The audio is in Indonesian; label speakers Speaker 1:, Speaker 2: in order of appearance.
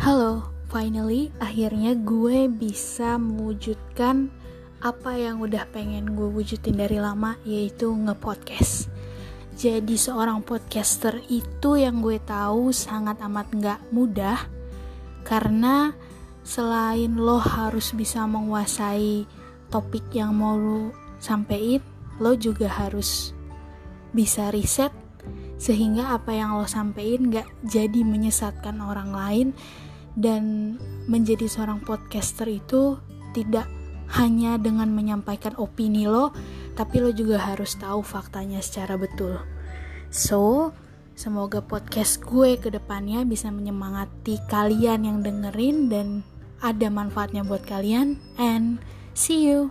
Speaker 1: Halo, finally akhirnya gue bisa mewujudkan apa yang udah pengen gue wujudin dari lama yaitu nge-podcast. Jadi seorang podcaster itu yang gue tahu sangat amat nggak mudah karena selain lo harus bisa menguasai topik yang mau lo sampein, lo juga harus bisa riset sehingga apa yang lo sampein gak jadi menyesatkan orang lain dan menjadi seorang podcaster itu tidak hanya dengan menyampaikan opini lo tapi lo juga harus tahu faktanya secara betul. So semoga podcast gue ke depannya bisa menyemangati kalian yang dengerin dan ada manfaatnya buat kalian. And see you